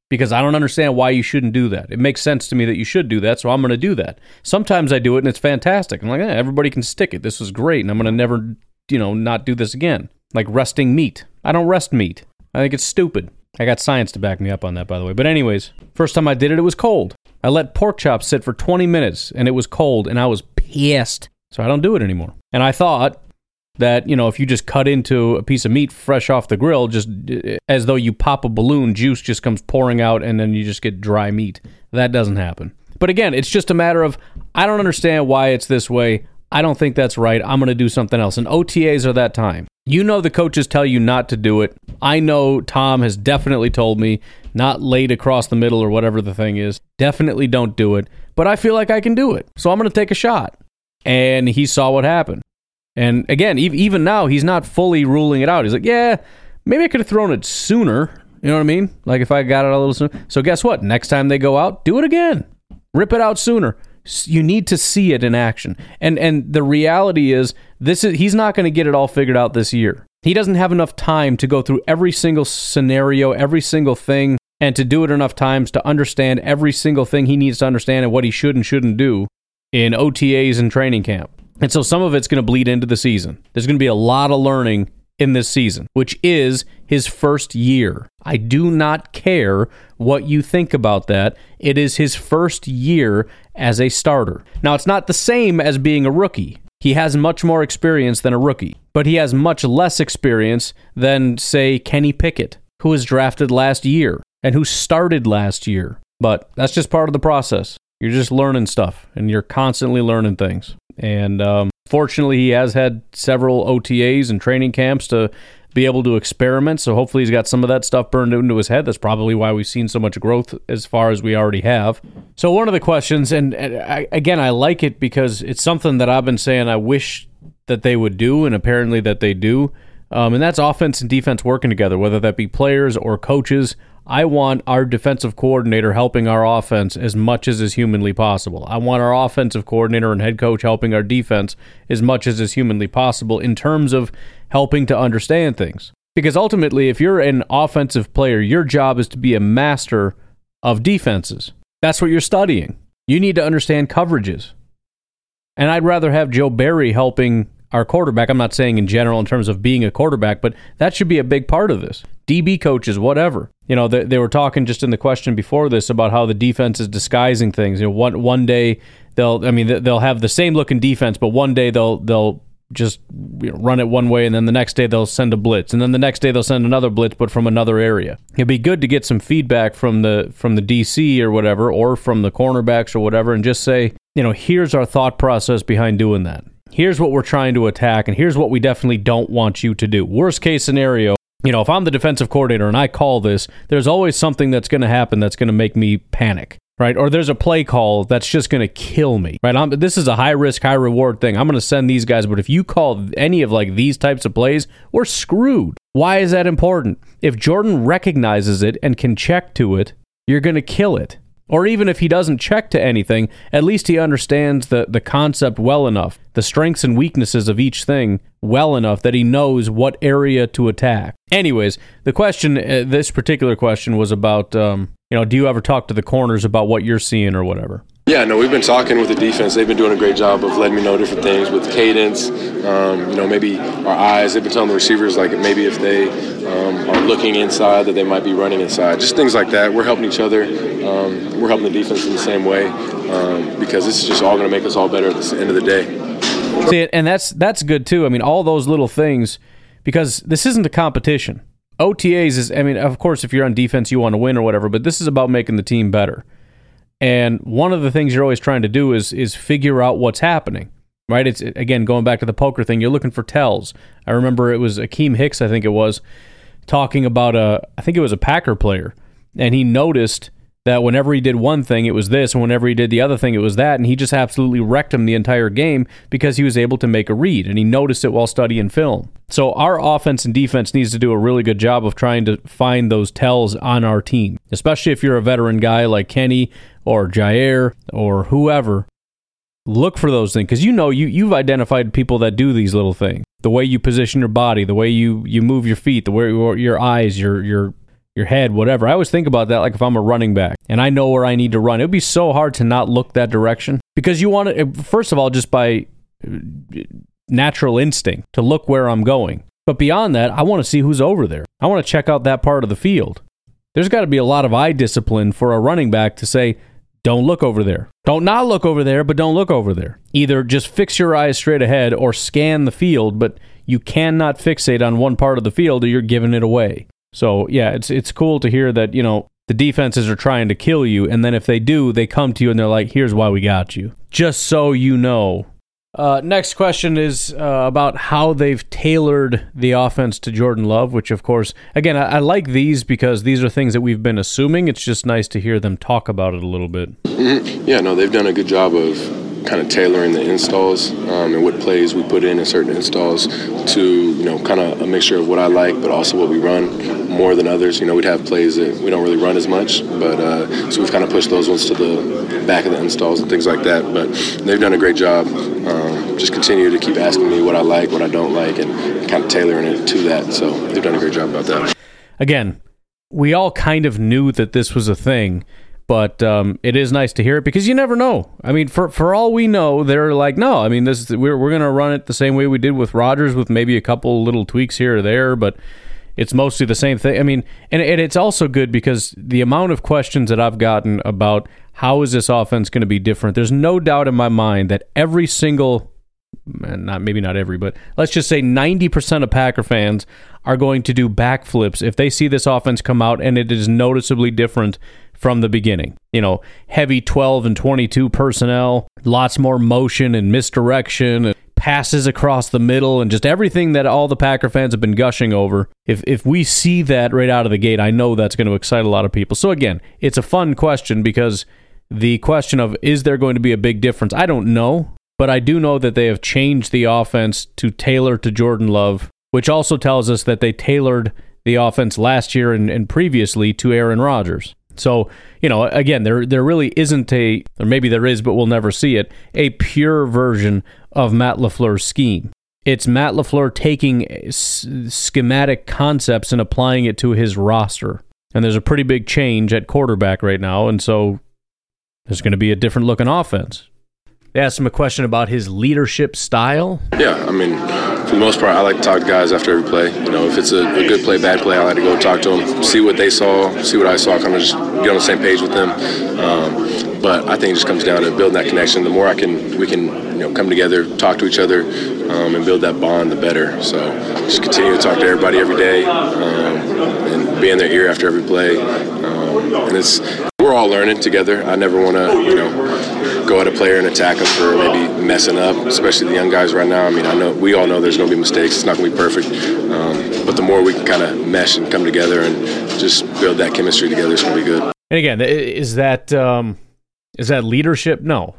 because I don't understand why you shouldn't do that. It makes sense to me that you should do that, so I'm going to do that. Sometimes I do it and it's fantastic. I'm like, eh, everybody can stick it. This is great, and I'm going to never, you know, not do this again. Like resting meat. I don't rest meat. I think it's stupid. I got science to back me up on that, by the way. But anyways, first time I did it, it was cold. I let pork chops sit for 20 minutes, and it was cold, and I was pissed. So I don't do it anymore. And I thought that you know if you just cut into a piece of meat fresh off the grill just uh, as though you pop a balloon juice just comes pouring out and then you just get dry meat. That doesn't happen. But again it's just a matter of i don't understand why it's this way. I don't think that's right. I'm going to do something else. And otas are that time. You know the coaches tell you not to do it. I know tom has definitely told me not laid across the middle or whatever the thing is definitely don't do it but i feel like i can do it. So i'm going to take a shot. And he saw what happened and again, even now, he's not fully ruling it out. He's like, yeah, maybe I could have thrown it sooner. You know what I mean? Like if I got it a little sooner. So guess what? Next time they go out, do it again. Rip it out sooner. You need to see it in action. And and the reality is this is he's not going to get it all figured out this year. He doesn't have enough time to go through every single scenario, every single thing and to do it enough times to understand every single thing he needs to understand and what he should and shouldn't do in OTAs and training camp. And so some of it's going to bleed into the season. There's going to be a lot of learning in this season, which is his first year. I do not care what you think about that. It is his first year as a starter. Now, it's not the same as being a rookie. He has much more experience than a rookie, but he has much less experience than, say, Kenny Pickett, who was drafted last year and who started last year. But that's just part of the process. You're just learning stuff and you're constantly learning things. And um, fortunately, he has had several OTAs and training camps to be able to experiment. So hopefully, he's got some of that stuff burned into his head. That's probably why we've seen so much growth as far as we already have. So, one of the questions, and, and I, again, I like it because it's something that I've been saying I wish that they would do, and apparently that they do. Um, and that's offense and defense working together, whether that be players or coaches I want our defensive coordinator helping our offense as much as is humanly possible. I want our offensive coordinator and head coach helping our defense as much as is humanly possible in terms of helping to understand things. Because ultimately, if you're an offensive player, your job is to be a master of defenses. That's what you're studying. You need to understand coverages. And I'd rather have Joe Barry helping our quarterback. I'm not saying in general in terms of being a quarterback, but that should be a big part of this. DB coaches, whatever. You know, they, they were talking just in the question before this about how the defense is disguising things. You know, one one day they'll, I mean, they'll have the same looking defense, but one day they'll they'll just run it one way, and then the next day they'll send a blitz, and then the next day they'll send another blitz, but from another area. It'd be good to get some feedback from the from the DC or whatever, or from the cornerbacks or whatever, and just say, you know, here's our thought process behind doing that. Here's what we're trying to attack, and here's what we definitely don't want you to do. Worst case scenario, you know, if I'm the defensive coordinator and I call this, there's always something that's going to happen that's going to make me panic, right? Or there's a play call that's just going to kill me, right? I'm, this is a high risk, high reward thing. I'm going to send these guys, but if you call any of like these types of plays, we're screwed. Why is that important? If Jordan recognizes it and can check to it, you're going to kill it. Or even if he doesn't check to anything, at least he understands the, the concept well enough, the strengths and weaknesses of each thing well enough that he knows what area to attack. Anyways, the question, uh, this particular question was about, um, you know, do you ever talk to the corners about what you're seeing or whatever? Yeah, no, we've been talking with the defense. They've been doing a great job of letting me know different things with cadence. Um, you know, maybe our eyes. They've been telling the receivers like maybe if they um, are looking inside that they might be running inside. Just things like that. We're helping each other. Um, we're helping the defense in the same way um, because this is just all going to make us all better at the end of the day. See, and that's that's good too. I mean, all those little things because this isn't a competition. OTAs is. I mean, of course, if you're on defense, you want to win or whatever. But this is about making the team better. And one of the things you're always trying to do is is figure out what's happening. Right? It's again going back to the poker thing. You're looking for tells. I remember it was Akiem Hicks, I think it was, talking about a I think it was a Packer player, and he noticed that whenever he did one thing, it was this, and whenever he did the other thing, it was that, and he just absolutely wrecked him the entire game because he was able to make a read, and he noticed it while studying film. So our offense and defense needs to do a really good job of trying to find those tells on our team, especially if you're a veteran guy like Kenny or Jaire or whoever. Look for those things because you know you you've identified people that do these little things. The way you position your body, the way you you move your feet, the way your, your eyes, your your your head, whatever. I always think about that like if I'm a running back and I know where I need to run. It would be so hard to not look that direction because you want to, first of all, just by uh, natural instinct to look where I'm going. But beyond that, I want to see who's over there. I want to check out that part of the field. There's got to be a lot of eye discipline for a running back to say, don't look over there. Don't not look over there, but don't look over there. Either just fix your eyes straight ahead or scan the field, but you cannot fixate on one part of the field or you're giving it away. So yeah, it's it's cool to hear that you know the defenses are trying to kill you, and then if they do, they come to you and they're like, "Here's why we got you," just so you know. Uh, next question is uh, about how they've tailored the offense to Jordan Love, which, of course, again, I, I, like these because these are things that we've been assuming. It's just nice to hear them talk about it a little bit. Mm-hmm. Yeah, no, they've done a good job of kind of tailoring the installs um, and what plays we put in in certain installs to you know kind of a mixture of what I like, but also what we run more than others. You know, we'd have plays that we don't really run as much, but uh, so we've kind of pushed those ones to the back of the installs and things like that. But they've done a great job. Um, just continue to keep asking me what I like, what I don't like, and kind of tailoring it to that. So they've done a great job about that. Again, we all kind of knew that this was a thing but um, it is nice to hear it because you never know. I mean, for for all we know, they're like, no, I mean, this we're we're gonna run it the same way we did with Rodgers, with maybe a couple little tweaks here or there. But it's mostly the same thing. I mean, and, and it's also good because the amount of questions that I've gotten about how is this offense going to be different, there's no doubt in my mind that every single not maybe not every, but let's just say 90% of Packer fans are going to do backflips if they see this offense come out and it is noticeably different from the beginning. You know, heavy 12 and 22 personnel, lots more motion and misdirection, and passes across the middle, and just everything that all the Packer fans have been gushing over. If if we see that right out of the gate, I know that's going to excite a lot of people. So again, it's a fun question because the question of is there going to be a big difference? I don't know, but I do know that they have changed the offense to tailor to Jordan Love, which also tells us that they tailored the offense last year and, and previously to Aaron Rodgers. So, you know, again, there there really isn't a, or maybe there is, but we'll never see it, a pure version of Matt LaFleur's scheme. It's Matt LaFleur taking schematic concepts and applying it to his roster. And there's a pretty big change at quarterback right now. And so there's going to be a different looking offense. They asked him a question about his leadership style. Yeah, I mean, for the most part, I like to talk to guys after every play. You know, if it's a, a good play, bad play, I like to go talk to them, see what they saw, see what I saw, kind of just get on the same page with them. Um, but I think it just comes down to building that connection. The more I can, we can, you know, come together, talk to each other, um, and build that bond, the better. So just continue to talk to everybody every day, um, be in their ear after every play. Um, and it's we're all learning together. I never want to, you know, go at a player and attack them for maybe messing up, especially the young guys right now. I mean, I know we all know there's going to be mistakes. It's not going to be perfect, um, but the more we can kind of mesh and come together and just build that chemistry together, it's going to be good. And again, is that um, is that leadership? No,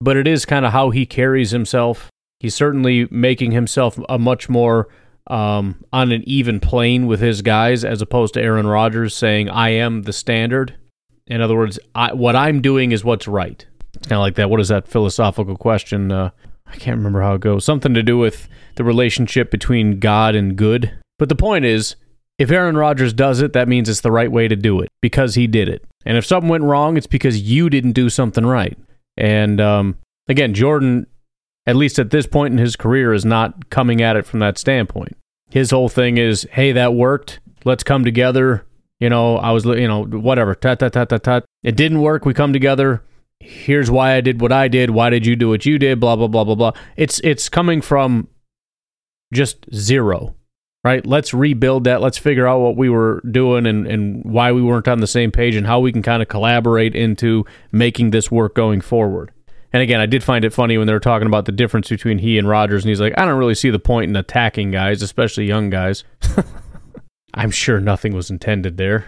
but it is kind of how he carries himself. He's certainly making himself a much more um, on an even plane with his guys, as opposed to Aaron Rodgers saying, "I am the standard." In other words, I, what I'm doing is what's right. It's kind of like that. What is that philosophical question? Uh, I can't remember how it goes. Something to do with the relationship between God and good. But the point is, if Aaron Rodgers does it, that means it's the right way to do it because he did it. And if something went wrong, it's because you didn't do something right. And um, again, Jordan, at least at this point in his career, is not coming at it from that standpoint. His whole thing is, hey, that worked. Let's come together. You know, I was, you know, whatever. Tut, tut, tut, tut, tut. It didn't work. We come together. Here's why I did what I did. Why did you do what you did? Blah, blah, blah, blah, blah. It's, it's coming from just zero, right? Let's rebuild that. Let's figure out what we were doing and, and why we weren't on the same page and how we can kind of collaborate into making this work going forward. And again, I did find it funny when they were talking about the difference between he and Rodgers, and he's like, I don't really see the point in attacking guys, especially young guys. *laughs* I'm sure nothing was intended there.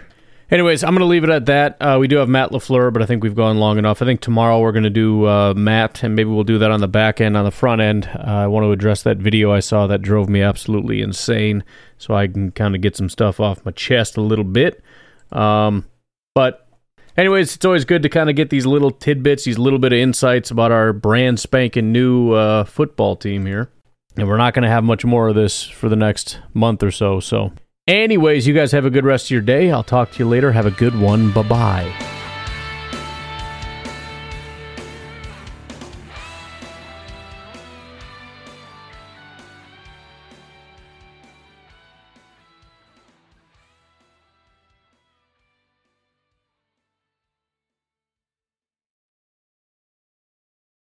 Anyways, I'm going to leave it at that. Uh, we do have Matt LaFleur, but I think we've gone long enough. I think tomorrow we're going to do uh, Matt, and maybe we'll do that on the back end. On the front end, uh, I want to address that video I saw that drove me absolutely insane, so I can kind of get some stuff off my chest a little bit. Um, but, anyways, it's always good to kind of get these little tidbits, these little bit of insights about our brand spanking new uh, football team here. And we're not going to have much more of this for the next month or so, so Anyways, you guys have a good rest of your day. I'll talk to you later. Have a good one. Bye bye.